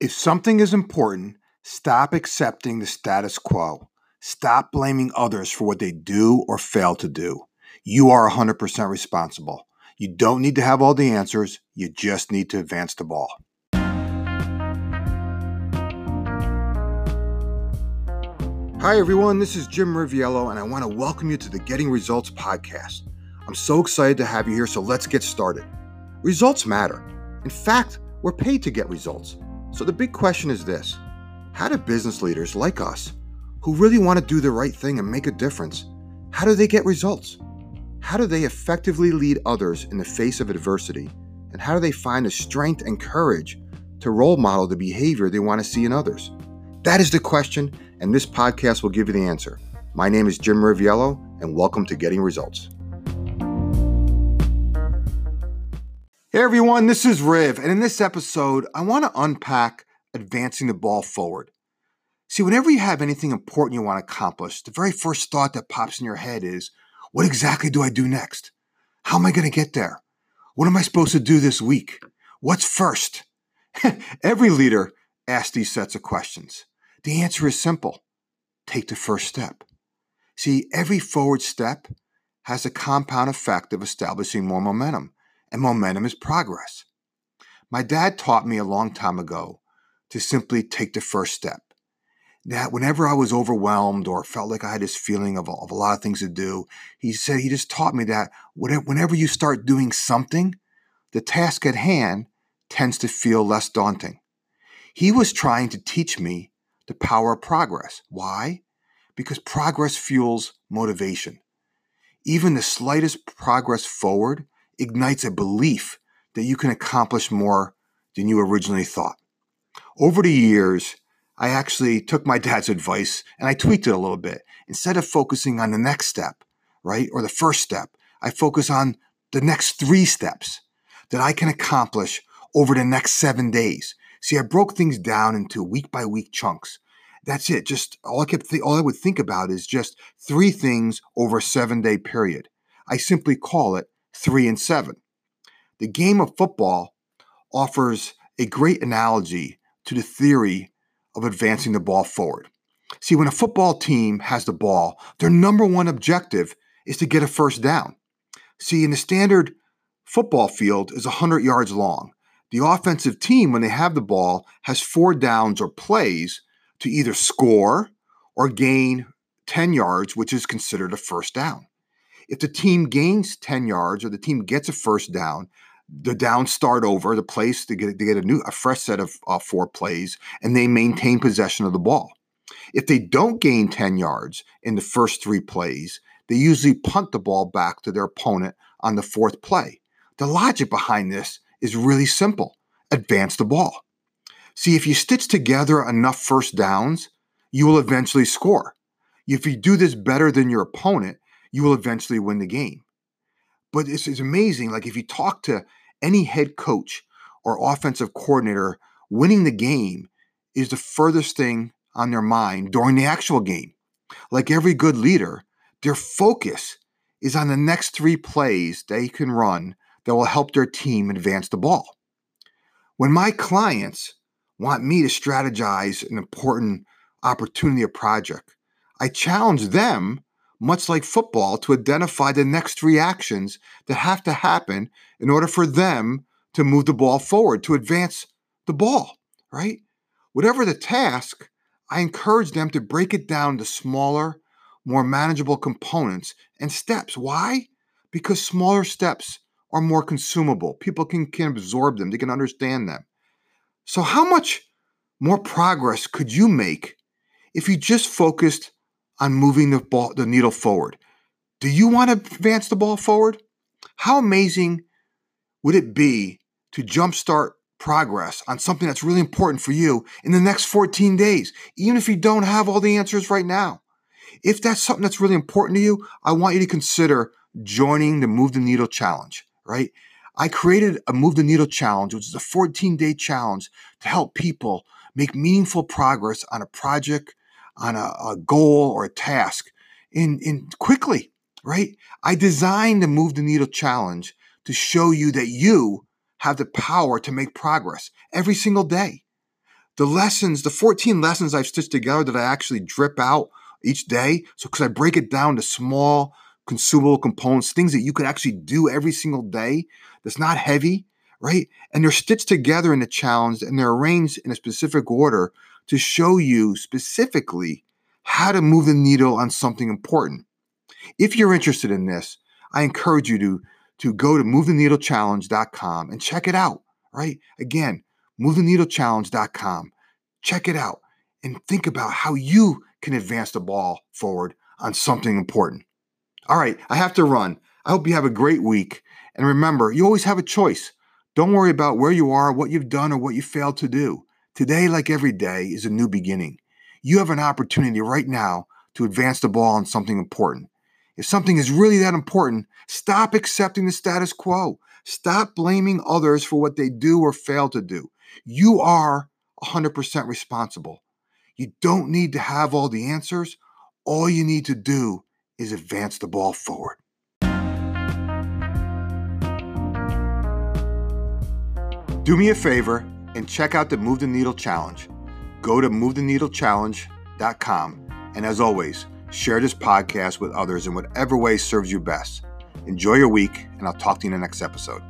If something is important, stop accepting the status quo. Stop blaming others for what they do or fail to do. You are 100% responsible. You don't need to have all the answers, you just need to advance the ball. Hi, everyone. This is Jim Riviello, and I want to welcome you to the Getting Results podcast. I'm so excited to have you here, so let's get started. Results matter. In fact, we're paid to get results. So the big question is this How do business leaders like us, who really want to do the right thing and make a difference, how do they get results? How do they effectively lead others in the face of adversity? And how do they find the strength and courage to role model the behavior they want to see in others? That is the question, and this podcast will give you the answer. My name is Jim Riviello, and welcome to Getting Results. Hey everyone, this is Riv, and in this episode, I want to unpack advancing the ball forward. See, whenever you have anything important you want to accomplish, the very first thought that pops in your head is, what exactly do I do next? How am I going to get there? What am I supposed to do this week? What's first? Every leader asks these sets of questions. The answer is simple take the first step. See, every forward step has a compound effect of establishing more momentum, and momentum is progress. My dad taught me a long time ago to simply take the first step. That whenever I was overwhelmed or felt like I had this feeling of a, of a lot of things to do, he said he just taught me that whenever you start doing something, the task at hand tends to feel less daunting. He was trying to teach me the power of progress. Why? Because progress fuels motivation. Even the slightest progress forward ignites a belief that you can accomplish more than you originally thought. Over the years, I actually took my dad's advice and I tweaked it a little bit. Instead of focusing on the next step, right, or the first step, I focus on the next three steps that I can accomplish over the next seven days. See, I broke things down into week by week chunks. That's it. Just all I kept, th- all I would think about is just three things over a seven day period. I simply call it three and seven. The game of football offers a great analogy to the theory of advancing the ball forward. See, when a football team has the ball, their number one objective is to get a first down. See, in the standard football field is 100 yards long. The offensive team, when they have the ball, has four downs or plays to either score or gain 10 yards, which is considered a first down. If the team gains 10 yards or the team gets a first down, the downs start over, the place to get, to get a new, a fresh set of uh, four plays, and they maintain possession of the ball. If they don't gain 10 yards in the first three plays, they usually punt the ball back to their opponent on the fourth play. The logic behind this is really simple advance the ball. See, if you stitch together enough first downs, you will eventually score. If you do this better than your opponent, you will eventually win the game. But this is amazing. Like if you talk to any head coach or offensive coordinator, winning the game is the furthest thing on their mind during the actual game. Like every good leader, their focus is on the next three plays they can run that will help their team advance the ball. When my clients want me to strategize an important opportunity or project, I challenge them much like football, to identify the next three actions that have to happen in order for them to move the ball forward, to advance the ball, right? Whatever the task, I encourage them to break it down to smaller, more manageable components and steps. Why? Because smaller steps are more consumable. People can, can absorb them, they can understand them. So, how much more progress could you make if you just focused on moving the ball, the needle forward. Do you want to advance the ball forward? How amazing would it be to jumpstart progress on something that's really important for you in the next 14 days, even if you don't have all the answers right now? If that's something that's really important to you, I want you to consider joining the Move the Needle Challenge, right? I created a Move the Needle Challenge, which is a 14 day challenge to help people make meaningful progress on a project on a, a goal or a task in, in quickly, right? I designed the Move the Needle Challenge to show you that you have the power to make progress every single day. the lessons, the 14 lessons I've stitched together that I actually drip out each day. So, because I break it down to small, consumable components, things that you could actually do every single day that's not heavy, right? And they're stitched together in the challenge and they're arranged in a specific order to show you specifically how to move the needle on something important. If you're interested in this, I encourage you to, to go to movetheneedlechallenge.com and check it out, right? Again, movetheneedlechallenge.com. Check it out and think about how you can advance the ball forward on something important. All right, I have to run. I hope you have a great week. And remember, you always have a choice. Don't worry about where you are, what you've done, or what you failed to do. Today, like every day, is a new beginning. You have an opportunity right now to advance the ball on something important. If something is really that important, stop accepting the status quo. Stop blaming others for what they do or fail to do. You are 100% responsible. You don't need to have all the answers. All you need to do is advance the ball forward. Do me a favor and check out the Move the Needle Challenge. Go to movetheneedlechallenge.com. And as always, share this podcast with others in whatever way serves you best. Enjoy your week, and I'll talk to you in the next episode.